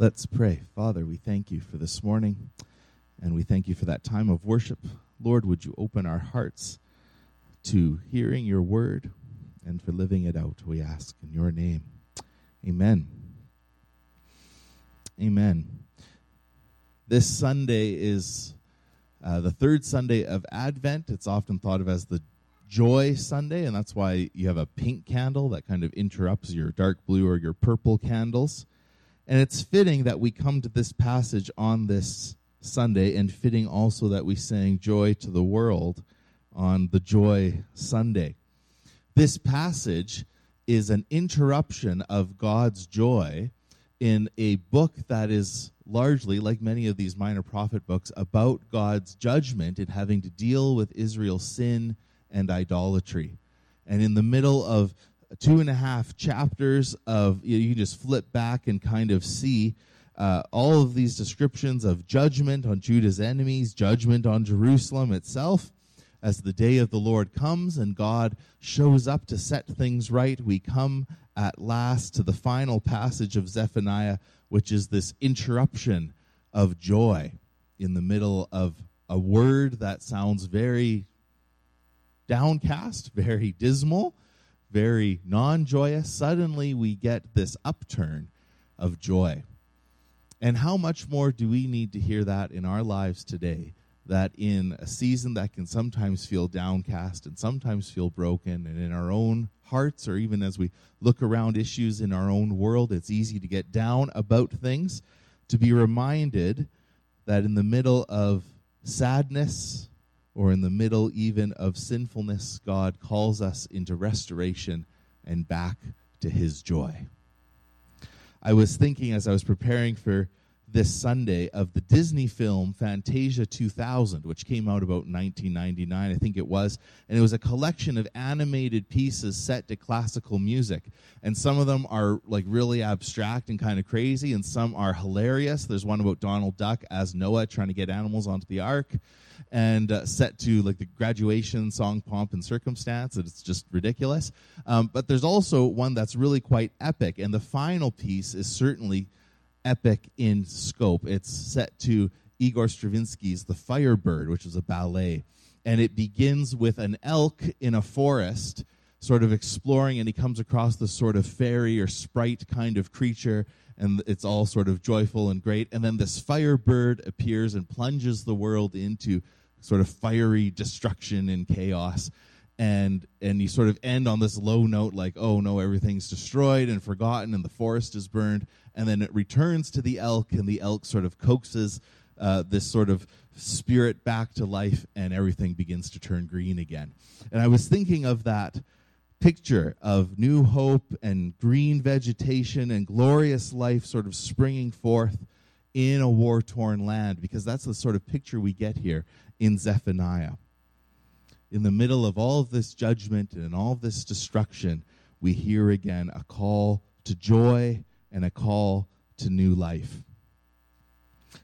Let's pray. Father, we thank you for this morning and we thank you for that time of worship. Lord, would you open our hearts to hearing your word and for living it out, we ask in your name. Amen. Amen. This Sunday is uh, the third Sunday of Advent. It's often thought of as the Joy Sunday, and that's why you have a pink candle that kind of interrupts your dark blue or your purple candles. And it's fitting that we come to this passage on this Sunday, and fitting also that we sing Joy to the World on the Joy Sunday. This passage is an interruption of God's joy in a book that is largely, like many of these minor prophet books, about God's judgment in having to deal with Israel's sin and idolatry. And in the middle of two and a half chapters of you can just flip back and kind of see uh, all of these descriptions of judgment on Judah's enemies, judgment on Jerusalem itself. As the day of the Lord comes and God shows up to set things right, we come at last to the final passage of Zephaniah, which is this interruption of joy in the middle of a word that sounds very downcast, very dismal, very non joyous, suddenly we get this upturn of joy. And how much more do we need to hear that in our lives today? That in a season that can sometimes feel downcast and sometimes feel broken, and in our own hearts, or even as we look around issues in our own world, it's easy to get down about things, to be reminded that in the middle of sadness or in the middle even of sinfulness, God calls us into restoration and back to his joy. I was thinking as I was preparing for this Sunday of the Disney film Fantasia 2000, which came out about 1999, I think it was. And it was a collection of animated pieces set to classical music. And some of them are like really abstract and kind of crazy, and some are hilarious. There's one about Donald Duck as Noah trying to get animals onto the ark and uh, set to like the graduation song pomp and circumstance it's just ridiculous um, but there's also one that's really quite epic and the final piece is certainly epic in scope. It's set to Igor Stravinsky's The Firebird, which is a ballet. And it begins with an elk in a forest, sort of exploring, and he comes across this sort of fairy or sprite kind of creature, and it's all sort of joyful and great. And then this firebird appears and plunges the world into sort of fiery destruction and chaos and and you sort of end on this low note like oh no everything's destroyed and forgotten and the forest is burned. And then it returns to the elk and the elk sort of coaxes uh, this sort of spirit back to life and everything begins to turn green again. And i was thinking of that picture of new hope and green vegetation and glorious life sort of springing forth in a war torn land because that's the sort of picture we get here in zephaniah in the middle of all of this judgment and all this destruction, we hear again a call to joy and a call to new life.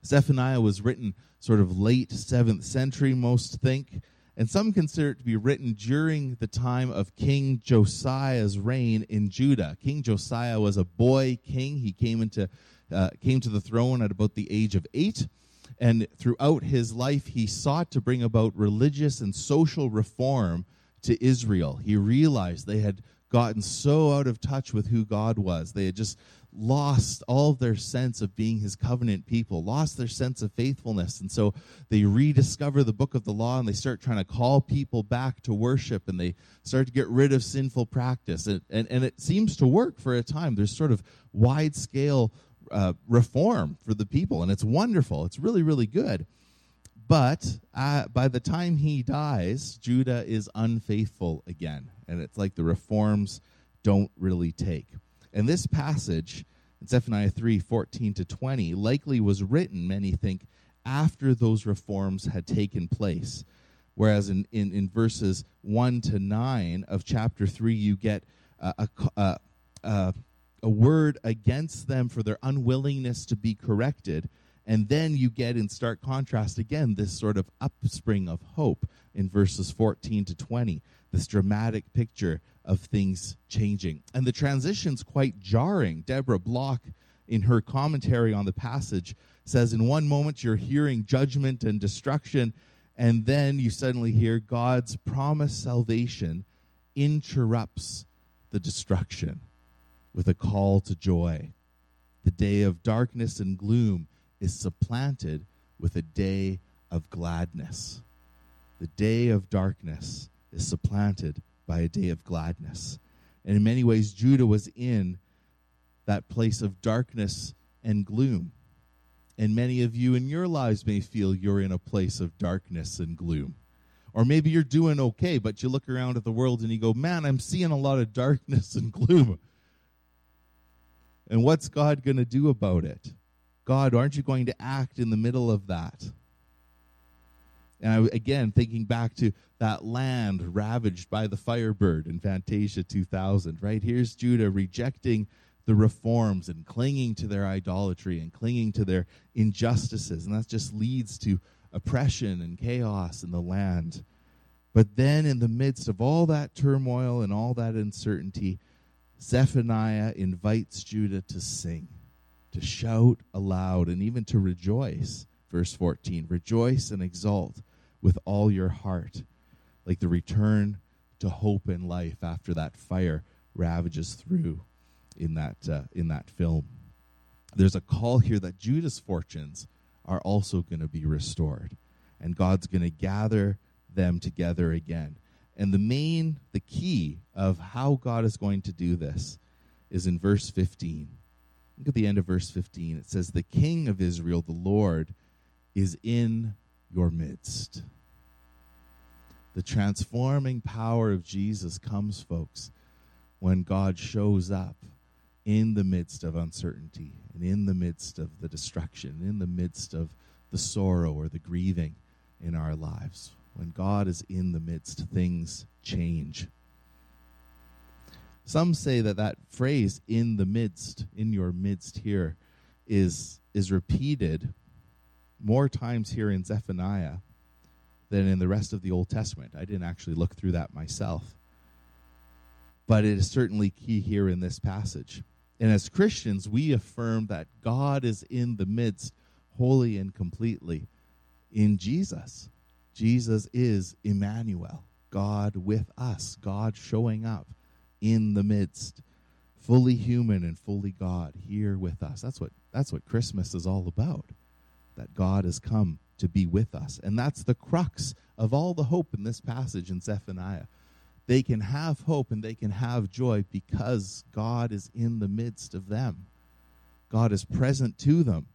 Zephaniah was written sort of late 7th century, most think, and some consider it to be written during the time of King Josiah's reign in Judah. King Josiah was a boy king. He came into uh, came to the throne at about the age of eight and throughout his life, he sought to bring about religious and social reform to Israel. He realized they had gotten so out of touch with who God was. They had just lost all their sense of being his covenant people, lost their sense of faithfulness. And so they rediscover the book of the law and they start trying to call people back to worship and they start to get rid of sinful practice. And, and, and it seems to work for a time. There's sort of wide scale uh, reform for the people, and it's wonderful. It's really, really good. But uh, by the time he dies, Judah is unfaithful again, and it's like the reforms don't really take. And this passage in Zephaniah 3 14 to 20 likely was written, many think, after those reforms had taken place. Whereas in, in, in verses 1 to 9 of chapter 3, you get a, a, a, a word against them for their unwillingness to be corrected. And then you get in stark contrast again this sort of upspring of hope in verses 14 to 20, this dramatic picture of things changing. And the transition's quite jarring. Deborah Block, in her commentary on the passage, says in one moment you're hearing judgment and destruction, and then you suddenly hear God's promised salvation interrupts the destruction with a call to joy. The day of darkness and gloom is supplanted with a day of gladness. The day of darkness is supplanted by a day of gladness. And in many ways, Judah was in that place of darkness and gloom. And many of you in your lives may feel you're in a place of darkness and gloom. Or maybe you're doing okay, but you look around at the world and you go, man, I'm seeing a lot of darkness and gloom. And what's God going to do about it? God, aren't you going to act in the middle of that? And I, again, thinking back to that land ravaged by the firebird in Fantasia 2000, right? Here's Judah rejecting the reforms and clinging to their idolatry and clinging to their injustices. And that just leads to oppression and chaos in the land. But then, in the midst of all that turmoil and all that uncertainty, Zephaniah invites Judah to sing, to shout aloud, and even to rejoice. Verse 14 Rejoice and exult with all your heart, like the return to hope and life after that fire ravages through in that, uh, in that film. There's a call here that Judah's fortunes are also going to be restored, and God's going to gather them together again. And the main, the key of how God is going to do this is in verse 15. Look at the end of verse 15. It says, The King of Israel, the Lord, is in your midst. The transforming power of Jesus comes, folks, when God shows up in the midst of uncertainty and in the midst of the destruction, in the midst of the sorrow or the grieving in our lives. When God is in the midst, things change. Some say that that phrase in the midst, in your midst here, is, is repeated more times here in Zephaniah than in the rest of the Old Testament. I didn't actually look through that myself. But it is certainly key here in this passage. And as Christians, we affirm that God is in the midst, wholly and completely, in Jesus. Jesus is Emmanuel, God with us, God showing up in the midst, fully human and fully God here with us. That's what that's what Christmas is all about. That God has come to be with us. And that's the crux of all the hope in this passage in Zephaniah. They can have hope and they can have joy because God is in the midst of them. God is present to them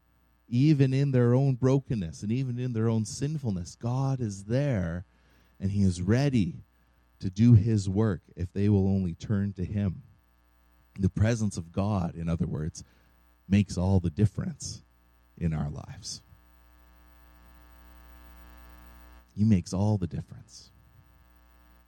even in their own brokenness and even in their own sinfulness, God is there and He is ready to do His work if they will only turn to Him. The presence of God, in other words, makes all the difference in our lives. He makes all the difference.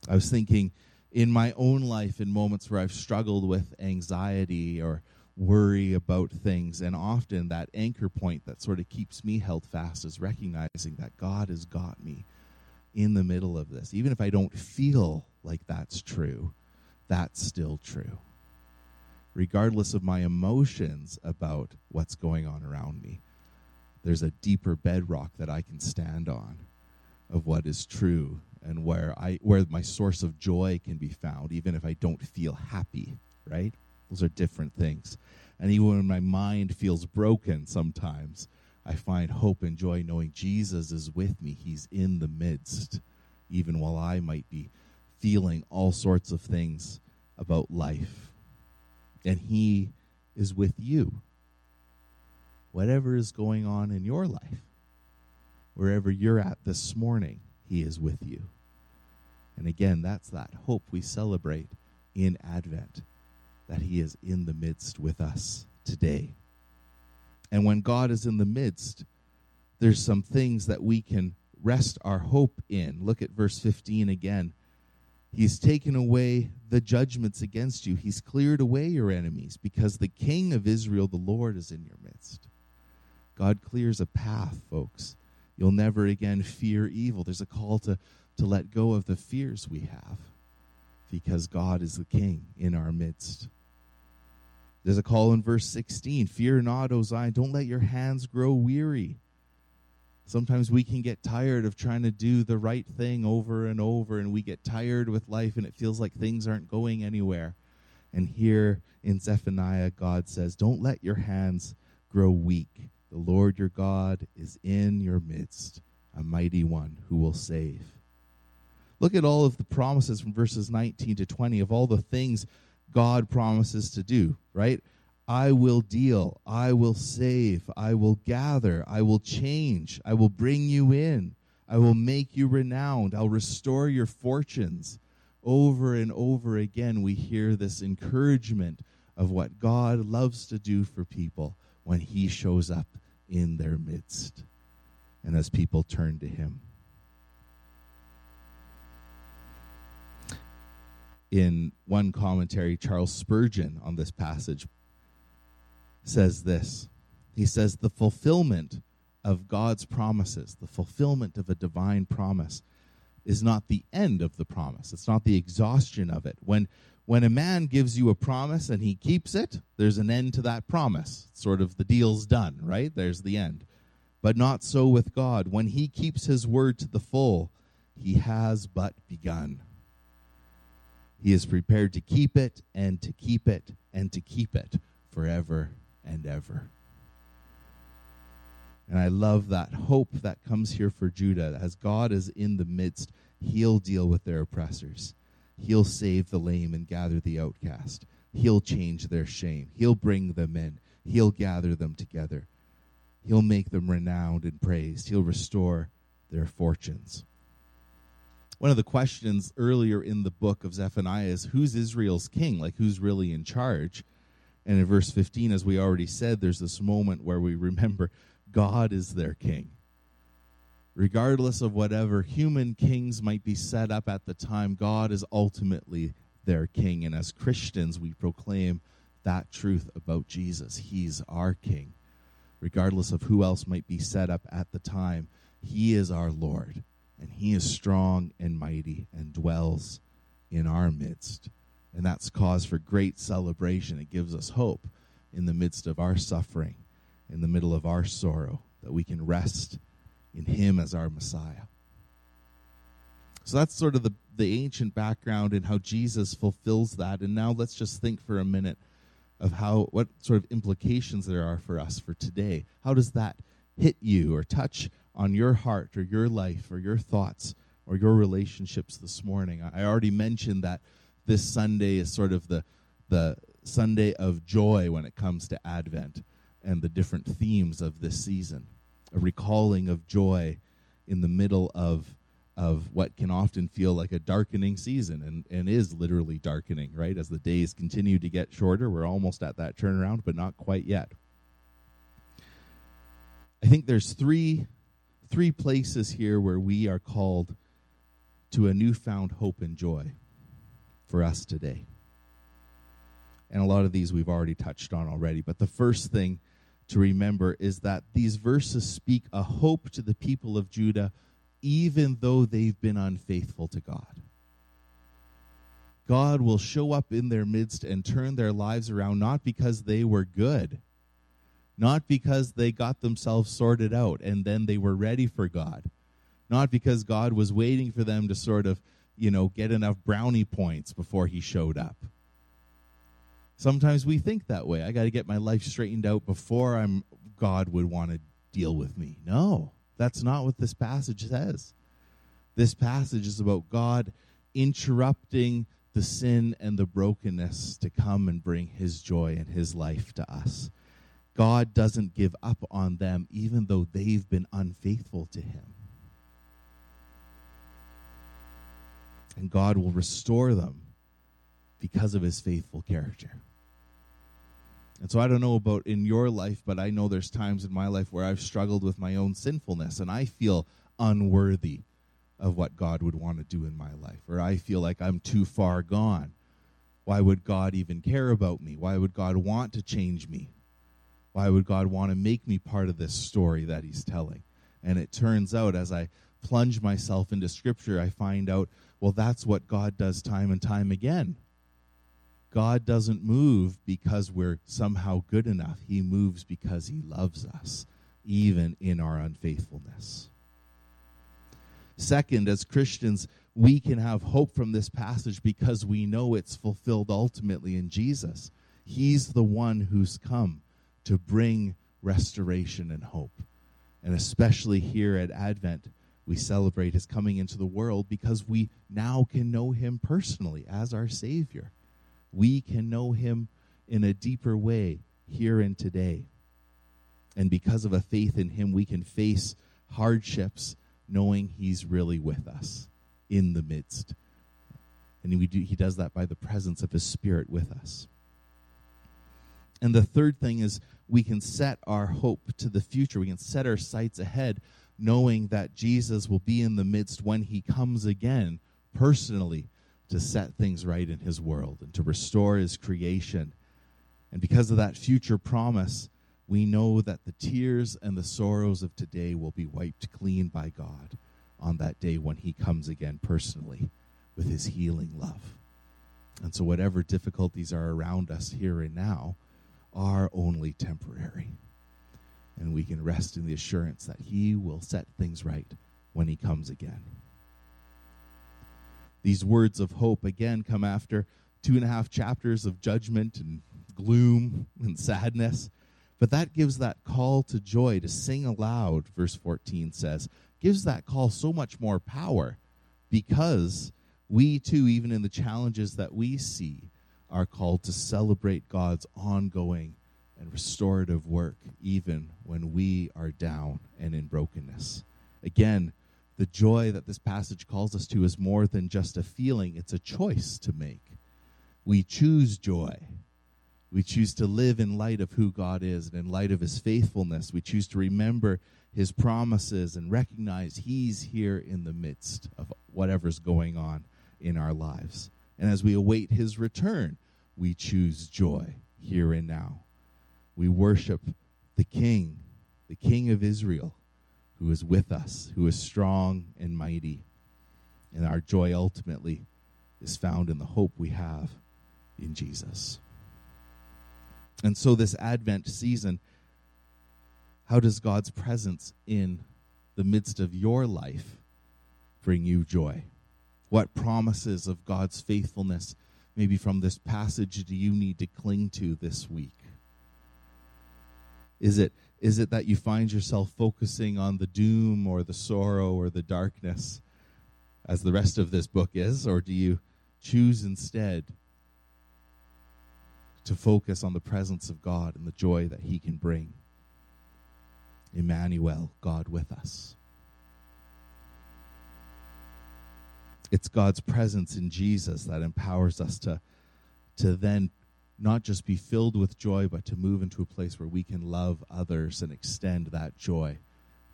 I was thinking in my own life in moments where I've struggled with anxiety or worry about things. And often that anchor point that sort of keeps me held fast is recognizing that God has got me in the middle of this. Even if I don't feel like that's true, that's still true. Regardless of my emotions about what's going on around me, there's a deeper bedrock that I can stand on of what is true and where I where my source of joy can be found even if I don't feel happy, right? Those are different things. And even when my mind feels broken sometimes, I find hope and joy knowing Jesus is with me. He's in the midst, even while I might be feeling all sorts of things about life. And He is with you. Whatever is going on in your life, wherever you're at this morning, He is with you. And again, that's that hope we celebrate in Advent that He is in the midst with us today. And when God is in the midst, there's some things that we can rest our hope in. Look at verse 15 again. He's taken away the judgments against you. He's cleared away your enemies because the King of Israel, the Lord, is in your midst. God clears a path, folks. You'll never again fear evil. There's a call to, to let go of the fears we have because God is the King in our midst. There's a call in verse 16 Fear not, O Zion, don't let your hands grow weary. Sometimes we can get tired of trying to do the right thing over and over, and we get tired with life, and it feels like things aren't going anywhere. And here in Zephaniah, God says, Don't let your hands grow weak. The Lord your God is in your midst, a mighty one who will save. Look at all of the promises from verses 19 to 20 of all the things God promises to do, right? I will deal, I will save, I will gather, I will change, I will bring you in, I will make you renowned, I'll restore your fortunes. Over and over again, we hear this encouragement of what God loves to do for people when He shows up in their midst and as people turn to Him. In one commentary, Charles Spurgeon on this passage says this. He says, The fulfillment of God's promises, the fulfillment of a divine promise, is not the end of the promise. It's not the exhaustion of it. When when a man gives you a promise and he keeps it, there's an end to that promise. Sort of the deal's done, right? There's the end. But not so with God. When he keeps his word to the full, he has but begun. He is prepared to keep it and to keep it and to keep it forever and ever. And I love that hope that comes here for Judah. As God is in the midst, He'll deal with their oppressors. He'll save the lame and gather the outcast. He'll change their shame. He'll bring them in. He'll gather them together. He'll make them renowned and praised. He'll restore their fortunes one of the questions earlier in the book of Zephaniah is who's Israel's king? Like, who's really in charge? And in verse 15, as we already said, there's this moment where we remember God is their king. Regardless of whatever human kings might be set up at the time, God is ultimately their king. And as Christians, we proclaim that truth about Jesus. He's our king. Regardless of who else might be set up at the time, He is our Lord and he is strong and mighty and dwells in our midst. And that's cause for great celebration. It gives us hope in the midst of our suffering, in the middle of our sorrow, that we can rest in him as our Messiah. So that's sort of the, the ancient background and how Jesus fulfills that. And now let's just think for a minute of how what sort of implications there are for us for today. How does that hit you or touch on your heart or your life or your thoughts or your relationships this morning. I already mentioned that this Sunday is sort of the the Sunday of joy when it comes to Advent and the different themes of this season. A recalling of joy in the middle of of what can often feel like a darkening season and, and is literally darkening, right? As the days continue to get shorter, we're almost at that turnaround, but not quite yet. I think there's three three places here where we are called to a newfound hope and joy for us today. And a lot of these we've already touched on already. But the first thing to remember is that these verses speak a hope to the people of Judah, even though they've been unfaithful to God. God will show up in their midst and turn their lives around, not because they were good not because they got themselves sorted out and then they were ready for God, not because God was waiting for them to sort of, you know, get enough brownie points before he showed up. Sometimes we think that way. I got to get my life straightened out before I'm God would want to deal with me. No, that's not what this passage says. This passage is about God interrupting the sin and the brokenness to come and bring his joy and his life to us. God doesn't give up on them even though they've been unfaithful to Him. And God will restore them because of His faithful character. And so I don't know about in your life, but I know there's times in my life where I've struggled with my own sinfulness and I feel unworthy of what God would want to do in my life, or I feel like I'm too far gone. Why would God even care about me? Why would God want to change me? Why would God want to make me part of this story that He's telling? And it turns out, as I plunge myself into Scripture, I find out, well, that's what God does time and time again. God doesn't move because we're somehow good enough. He moves because he loves us, even in our unfaithfulness. Second, as Christians, we can have hope from this passage because we know it's fulfilled ultimately in Jesus. He's the one who's come to bring restoration and hope. And especially here at Advent, we celebrate his coming into the world because we now can know him personally as our Savior. We can know him in a deeper way here and today. And because of a faith in him, we can face hardships knowing he's really with us in the midst. And we do, he does that by the presence of his spirit with us. And the third thing is we can set our hope to the future. We can set our sights ahead, knowing that Jesus will be in the midst when he comes again personally to set things right in his world and to restore his creation. And because of that future promise, we know that the tears and the sorrows of today will be wiped clean by God on that day when he comes again personally with his healing love. And so, whatever difficulties are around us here and now are only temporary. And we can rest in the assurance that he will set things right when he comes again. These words of hope again come after two and a half chapters of judgment and gloom and sadness. But that gives that call to joy to sing aloud, verse 14 says, gives that call so much more power because we too, even in the challenges that we see, are called to celebrate God's ongoing and restorative work, even when we are down and in brokenness. Again, the joy that this passage calls us to is more than just a feeling, it's a choice to make. We choose joy. We choose to live in light of who God is and in light of his faithfulness. We choose to remember his promises and recognize he's here in the midst of whatever's going on in our lives. And as we await his return, we choose joy here and now. We worship the King, the King of Israel, who is with us, who is strong and mighty. And our joy ultimately is found in the hope we have in Jesus. And so, this Advent season, how does God's presence in the midst of your life bring you joy? What promises of God's faithfulness, maybe from this passage, do you need to cling to this week? Is it is it that you find yourself focusing on the doom or the sorrow or the darkness, as the rest of this book is, or do you choose instead to focus on the presence of God and the joy that He can bring? Emmanuel, God with us. It's God's presence in Jesus that empowers us to, to then not just be filled with joy, but to move into a place where we can love others and extend that joy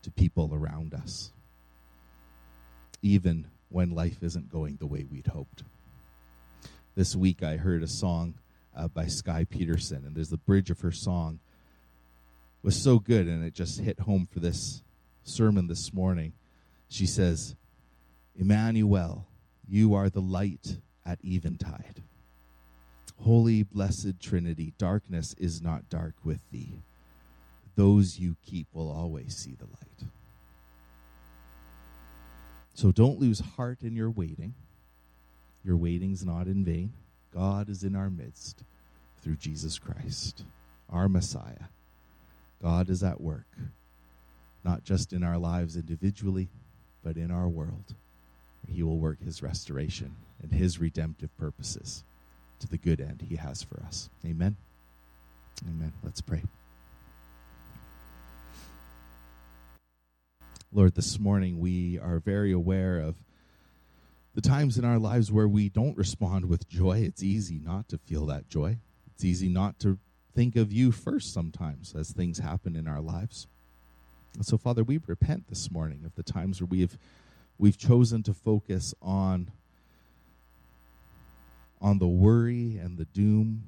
to people around us, even when life isn't going the way we'd hoped. This week I heard a song uh, by Skye Peterson, and there's the bridge of her song was so good, and it just hit home for this sermon this morning. She says, Emmanuel, you are the light at eventide. Holy, blessed Trinity, darkness is not dark with thee. Those you keep will always see the light. So don't lose heart in your waiting. Your waiting's not in vain. God is in our midst through Jesus Christ, our Messiah. God is at work, not just in our lives individually, but in our world. He will work his restoration and his redemptive purposes to the good end he has for us. Amen. Amen. Let's pray. Lord, this morning we are very aware of the times in our lives where we don't respond with joy. It's easy not to feel that joy. It's easy not to think of you first sometimes as things happen in our lives. And so, Father, we repent this morning of the times where we've we've chosen to focus on on the worry and the doom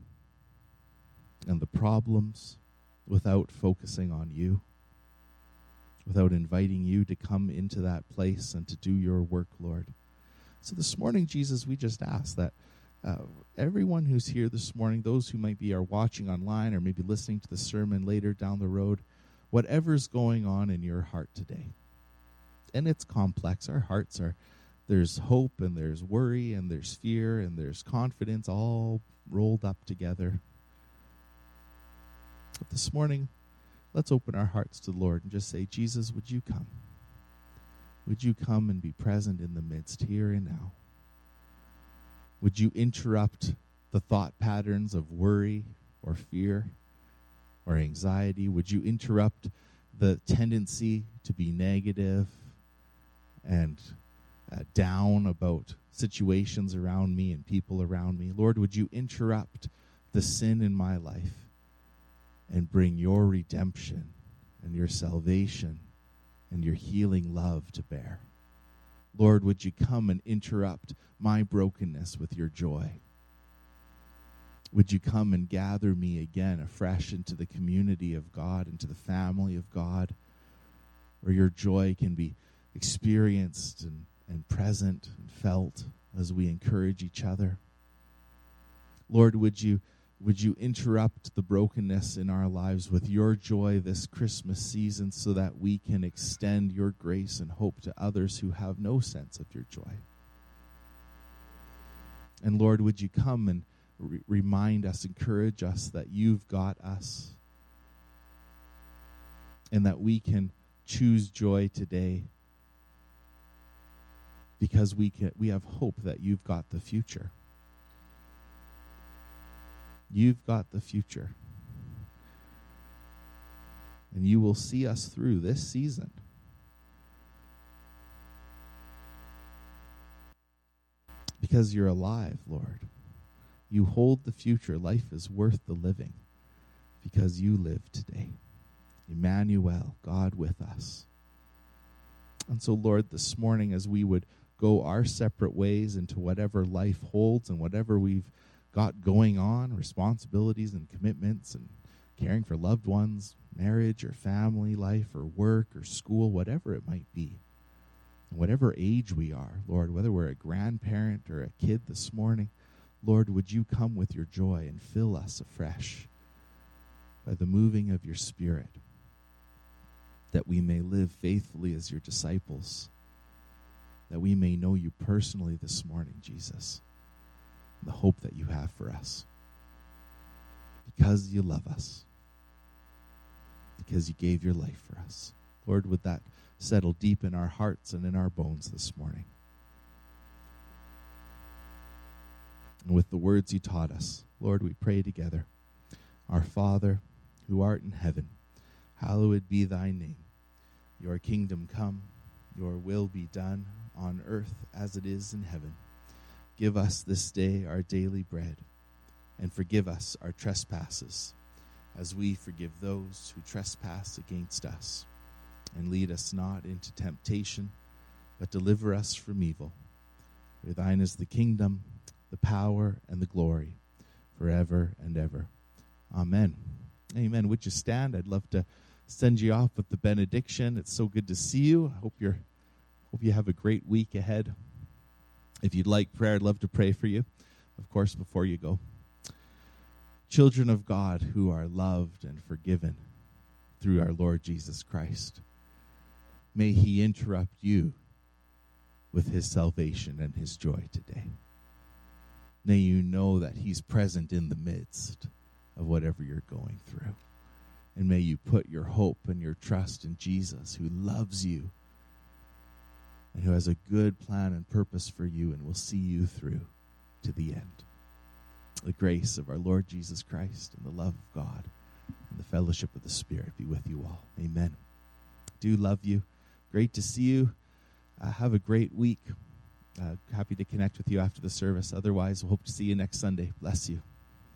and the problems without focusing on you, without inviting you to come into that place and to do your work, Lord. So this morning, Jesus, we just ask that uh, everyone who's here this morning, those who might be are watching online or maybe listening to the sermon later down the road, whatever's going on in your heart today. And it's complex. Our hearts are there's hope and there's worry and there's fear and there's confidence all rolled up together. But this morning, let's open our hearts to the Lord and just say, Jesus, would you come? Would you come and be present in the midst here and now? Would you interrupt the thought patterns of worry or fear or anxiety? Would you interrupt the tendency to be negative and uh, down about situations around me and people around me. Lord, would you interrupt the sin in my life and bring your redemption and your salvation and your healing love to bear? Lord, would you come and interrupt my brokenness with your joy? Would you come and gather me again afresh into the community of God, into the family of God, where your joy can be experienced and and present and felt as we encourage each other. Lord, would you would you interrupt the brokenness in our lives with your joy this Christmas season so that we can extend your grace and hope to others who have no sense of your joy? And Lord, would you come and re- remind us, encourage us that you've got us and that we can choose joy today because we can, we have hope that you've got the future. You've got the future. And you will see us through this season. Because you're alive, Lord. You hold the future. Life is worth the living because you live today. Emmanuel, God with us. And so, Lord, this morning, as we would go our separate ways into whatever life holds and whatever we've got going on, responsibilities and commitments and caring for loved ones, marriage or family life or work or school, whatever it might be. Whatever age we are, Lord, whether we're a grandparent or a kid this morning, Lord, would you come with your joy and fill us afresh by the moving of your Spirit, that we may live faithfully as your disciples that we may know you personally this morning, Jesus, the hope that you have for us. Because you love us, because you gave your life for us. Lord, would that settle deep in our hearts and in our bones this morning. And with the words you taught us, Lord, we pray together. Our Father, who art in heaven, hallowed be thy name. Your kingdom come, your will be done on earth as it is in heaven. Give us this day our daily bread, and forgive us our trespasses, as we forgive those who trespass against us. And lead us not into temptation, but deliver us from evil. For thine is the kingdom, the power, and the glory, forever and ever. Amen. Amen. Would you stand? I'd love to send you off with the benediction. It's so good to see you. I hope you're Hope you have a great week ahead. If you'd like prayer, I'd love to pray for you, of course, before you go. Children of God who are loved and forgiven through our Lord Jesus Christ, may He interrupt you with His salvation and His joy today. May you know that He's present in the midst of whatever you're going through. And may you put your hope and your trust in Jesus, who loves you and who has a good plan and purpose for you and will see you through to the end. The grace of our Lord Jesus Christ and the love of God and the fellowship of the Spirit be with you all. Amen. Do love you. Great to see you. Uh, have a great week. Uh, happy to connect with you after the service. Otherwise, we'll hope to see you next Sunday. Bless you.